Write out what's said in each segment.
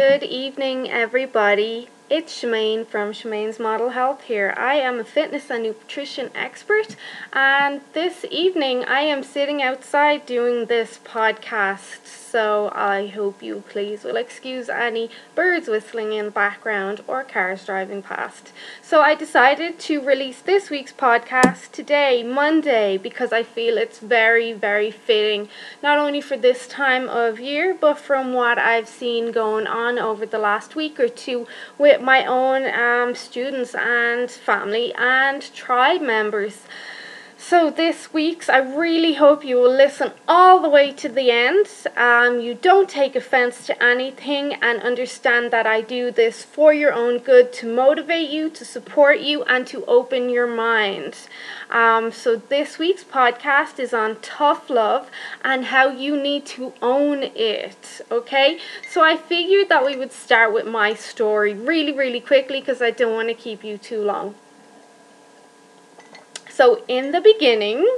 Good evening, everybody. It's Shemaine from Shemaine's Model Health here. I am a fitness and nutrition expert, and this evening I am sitting outside doing this podcast. So I hope you please will excuse any birds whistling in the background or cars driving past. So I decided to release this week's podcast today, Monday, because I feel it's very, very fitting, not only for this time of year, but from what I've seen going on over the last week or two with my own um, students and family and tribe members. So this week's, I really hope you will listen all the way to the end. Um, you don't take offense to anything and understand that I do this for your own good to motivate you, to support you, and to open your mind. Um, so this week's podcast is on tough love and how you need to own it. Okay, so I figured that we would start with my story really, really quickly because I don't want to keep you too long. So in the beginning,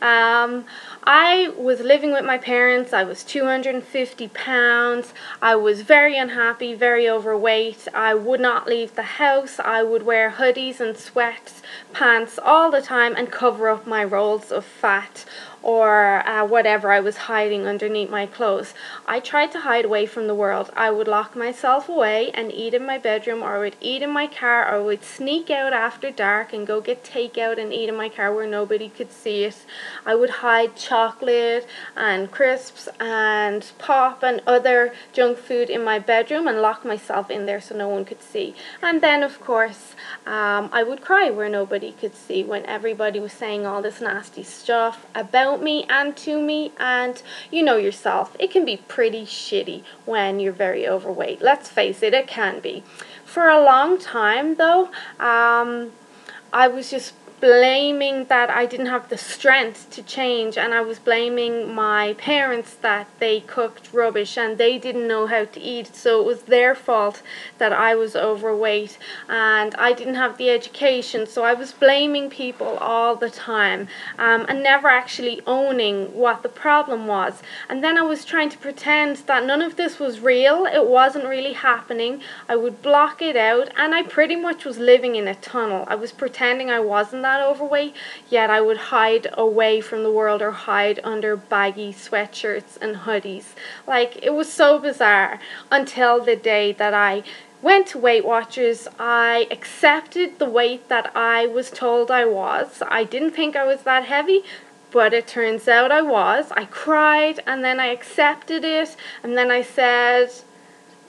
um, I was living with my parents. I was 250 pounds. I was very unhappy, very overweight. I would not leave the house. I would wear hoodies and sweats, pants all the time and cover up my rolls of fat or uh, whatever I was hiding underneath my clothes. I tried to hide away from the world. I would lock myself away and eat in my bedroom, or I would eat in my car, or I would sneak out after dark and go get takeout and eat in my car where nobody could see it. I would hide chocolate and crisps and pop and other junk food in my bedroom and lock myself in there so no one could see. And then, of course, um, I would cry where nobody could see when everybody was saying all this nasty stuff about about me and to me and you know yourself. It can be pretty shitty when you're very overweight. Let's face it it can be. For a long time though um, i was just blaming that I didn't have the strength to change, and I was blaming my parents that they cooked rubbish and they didn't know how to eat. So it was their fault that I was overweight and I didn't have the education. So I was blaming people all the time um, and never actually owning what the problem was. And then I was trying to pretend that none of this was real, it wasn't really happening. I would block it out, and I pretty much was living in a tunnel. I was pretending I wasn't that overweight, yet I would hide away from the world or hide under baggy sweatshirts and hoodies. Like, it was so bizarre until the day that I went to Weight Watchers. I accepted the weight that I was told I was. I didn't think I was that heavy, but it turns out I was. I cried and then I accepted it, and then I said,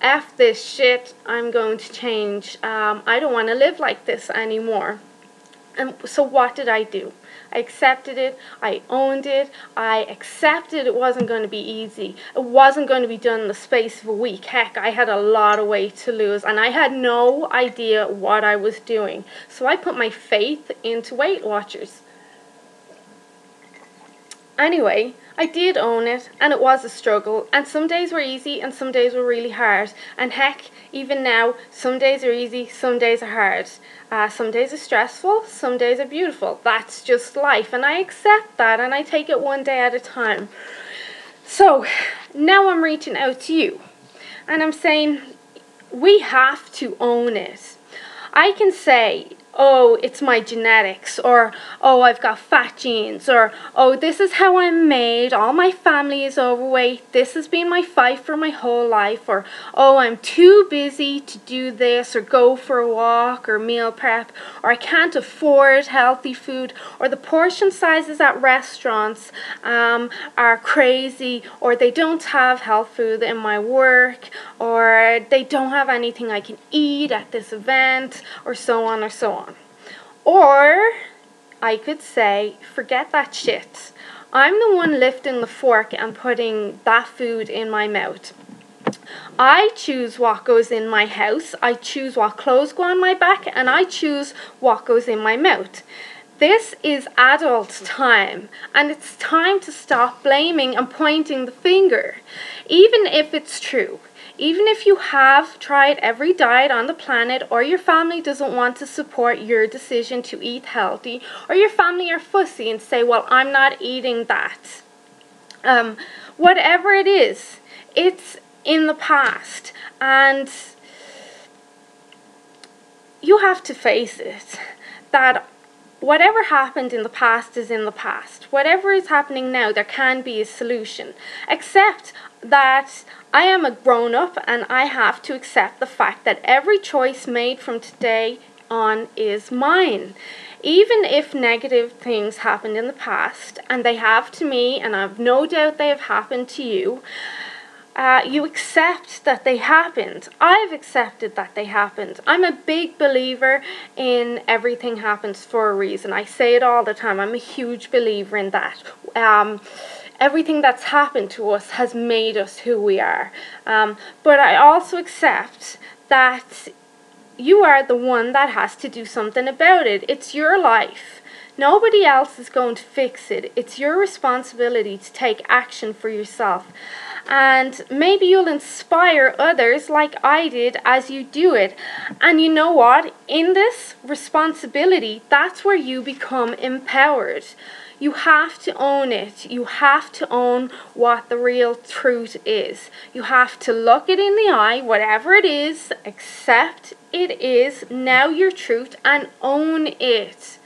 F this shit, I'm going to change. Um, I don't want to live like this anymore. And so what did I do? I accepted it. I owned it. I accepted it wasn't going to be easy. It wasn't going to be done in the space of a week. Heck, I had a lot of weight to lose and I had no idea what I was doing. So I put my faith into Weight Watchers. Anyway, I did own it, and it was a struggle, and some days were easy and some days were really hard. And heck, even now, some days are easy, some days are hard. Uh, some days are stressful, some days are beautiful. That's just life, and I accept that and I take it one day at a time. So now I'm reaching out to you, and I'm saying we have to own it. I can say, oh, it's my genetics, or oh, I've got fat genes, or oh, this is how I'm made, all my family is overweight, this has been my fight for my whole life, or oh, I'm too busy to do this, or go for a walk, or meal prep, or I can't afford healthy food, or the portion sizes at restaurants um, are crazy, or they don't have health food in my work, or they don't have anything I can eat at this event, or so on or so on. Or I could say, forget that shit. I'm the one lifting the fork and putting that food in my mouth. I choose what goes in my house, I choose what clothes go on my back, and I choose what goes in my mouth. This is adult time, and it's time to stop blaming and pointing the finger, even if it's true. Even if you have tried every diet on the planet or your family doesn't want to support your decision to eat healthy or your family are fussy and say, well, I'm not eating that. Um, whatever it is, it's in the past And you have to face it that whatever happened in the past is in the past. Whatever is happening now, there can be a solution. Except that I am a grown up and I have to accept the fact that every choice made from today on is mine. Even if negative things happened in the past, and they have to me, and I've no doubt they have happened to you, uh, you accept that they happened. I've accepted that they happened. I'm a big believer in everything happens for a reason. I say it all the time. I'm a huge believer in that. Um, everything that's happened to us has made us who we are. Um, but I also accept that you are the one that has to do something about it. It's your life. Nobody else is going to fix it. It's your responsibility to take action for yourself and maybe you'll inspire others like I did as you do it. And you know what? In this responsibility, that's where you become empowered. You have to own it. You have to own what the real truth is. You have to look it in the eye, whatever it is, accept it is now your truth and own it.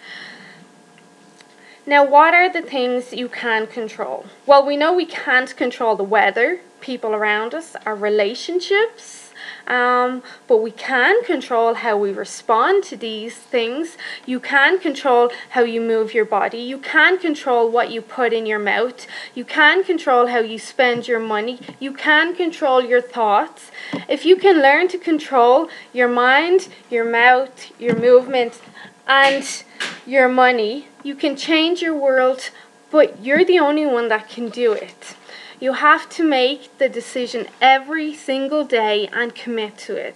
Now, what are the things you can control? Well, we know we can't control the weather, people around us, our relationships, um, but we can control how we respond to these things. You can control how you move your body. You can control what you put in your mouth. You can control how you spend your money. You can control your thoughts. If you can learn to control your mind, your mouth, your movement, and your money. You can change your world, but you're the only one that can do it. You have to make the decision every single day and commit to it.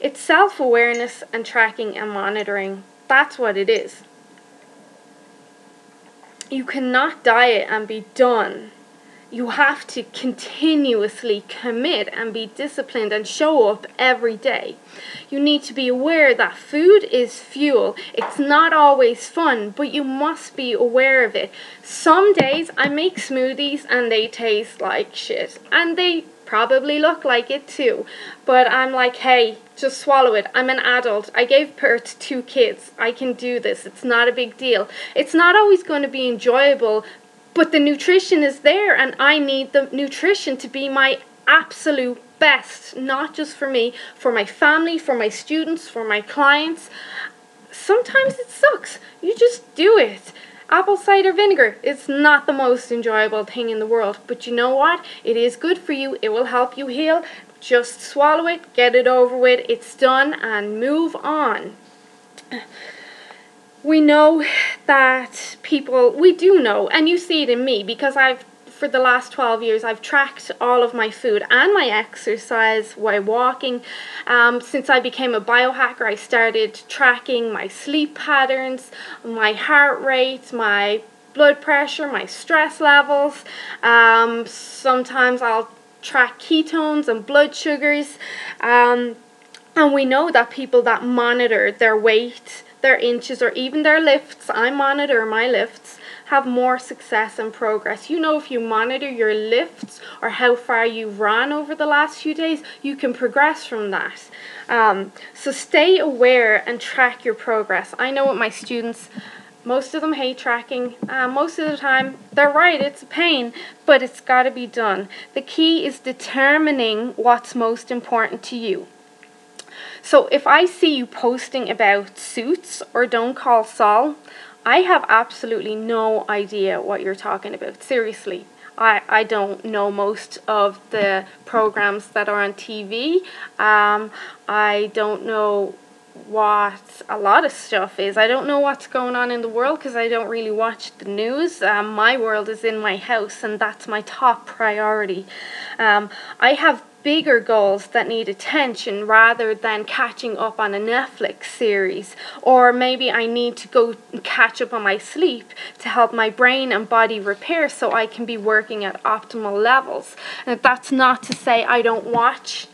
It's self awareness and tracking and monitoring. That's what it is. You cannot diet and be done you have to continuously commit and be disciplined and show up every day. You need to be aware that food is fuel. It's not always fun, but you must be aware of it. Some days I make smoothies and they taste like shit, and they probably look like it too. But I'm like, hey, just swallow it. I'm an adult. I gave birth to two kids. I can do this. It's not a big deal. It's not always going to be enjoyable, but the nutrition is there, and I need the nutrition to be my absolute best, not just for me, for my family, for my students, for my clients. Sometimes it sucks. You just do it. Apple cider vinegar is not the most enjoyable thing in the world, but you know what? It is good for you. It will help you heal. Just swallow it, get it over with. It's done, and move on we know that people, we do know, and you see it in me because I've, for the last 12 years, I've tracked all of my food and my exercise while walking. Um, since I became a biohacker, I started tracking my sleep patterns, my heart rate, my blood pressure, my stress levels. Um, sometimes I'll track ketones and blood sugars. Um, and we know that people that monitor their weight, their inches, or even their lifts, I monitor my lifts, have more success and progress. You know, if you monitor your lifts or how far you've run over the last few days, you can progress from that. Um, so stay aware and track your progress. I know what my students most of them hate tracking. Uh, most of the time, they're right, it's a pain, but it's got to be done. The key is determining what's most important to you. So if I see you posting about suits or don't call Saul, I have absolutely no idea what you're talking about. Seriously. I, I don't know most of the programs that are on TV. Um, I don't know what a lot of stuff is. I don't know what's going on in the world because I don't really watch the news. Um, my world is in my house, and that's my top priority. Um, I have bigger goals that need attention rather than catching up on a Netflix series. Or maybe I need to go catch up on my sleep to help my brain and body repair so I can be working at optimal levels. And that's not to say I don't watch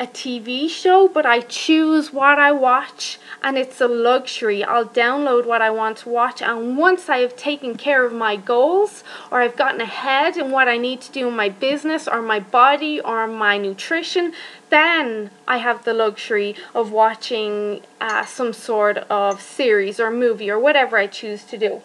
a TV show, but I choose what I watch and it's a luxury. I'll download what I want to watch and once I have taken care of my goals or I've gotten ahead in what I need to do in my business or my body or my nutrition, then I have the luxury of watching uh, some sort of series or movie or whatever I choose to do.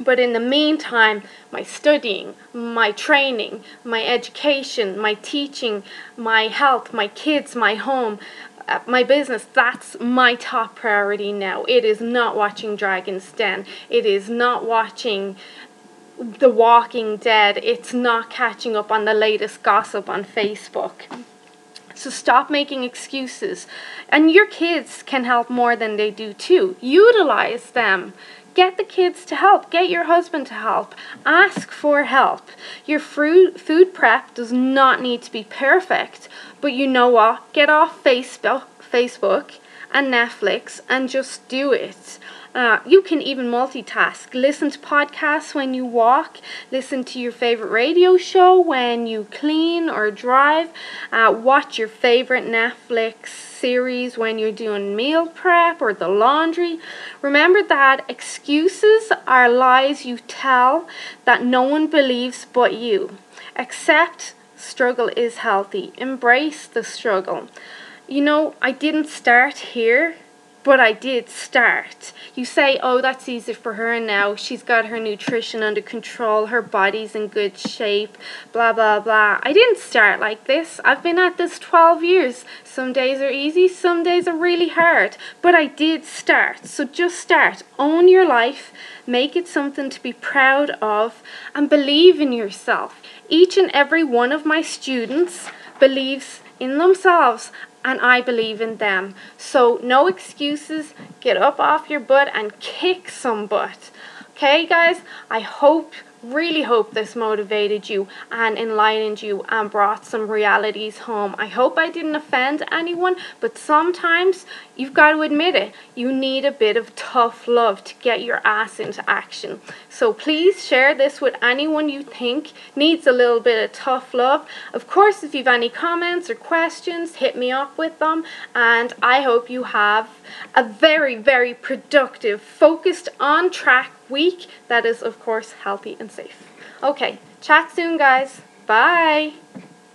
But in the meantime, my studying, my training, my education, my teaching, my health, my kids, my home, uh, my business, that's my top priority now. It is not watching Dragon's Den. It is not watching The Walking Dead. It's not catching up on the latest gossip on Facebook. So stop making excuses. And your kids can help more than they do too. Utilize them. Get the kids to help. Get your husband to help. Ask for help. Your food, food prep does not need to be perfect. But you know what? Get off Facebook, Facebook and Netflix and just do it. Uh, you can even multitask. Listen to podcasts when you walk. Listen to your favorite radio show when you clean or drive. Uh, watch your favorite Netflix series when you're doing meal prep or the laundry. Remember that excuses are lies you tell that no one believes but you. Accept struggle is healthy. Embrace the struggle. You know, I didn't start here but I did start. You say, oh, that's easy for her now. She's got her nutrition under control, her body's in good shape, blah, blah, blah. I didn't start like this. I've been at this 12 years. Some days are easy, some days are really hard, but I did start. So just start. Own your life, make it something to be proud of, and believe in yourself. Each and every one of my students believes in themselves and I believe in them. So no excuses. Get up off your butt and kick some butt. Okay, guys? I hope really hope this motivated you and enlightened you and brought some realities home. I hope I didn't offend anyone, but sometimes you've got to admit it. You need a bit of tough love to get your ass into action. So please share this with anyone you think needs a little bit of tough love. Of course, if you've any comments or questions, hit me up with them. And I hope you have a very, very productive, focused, on track week that is, of course, healthy and safe. Okay, chat soon, guys. Bye.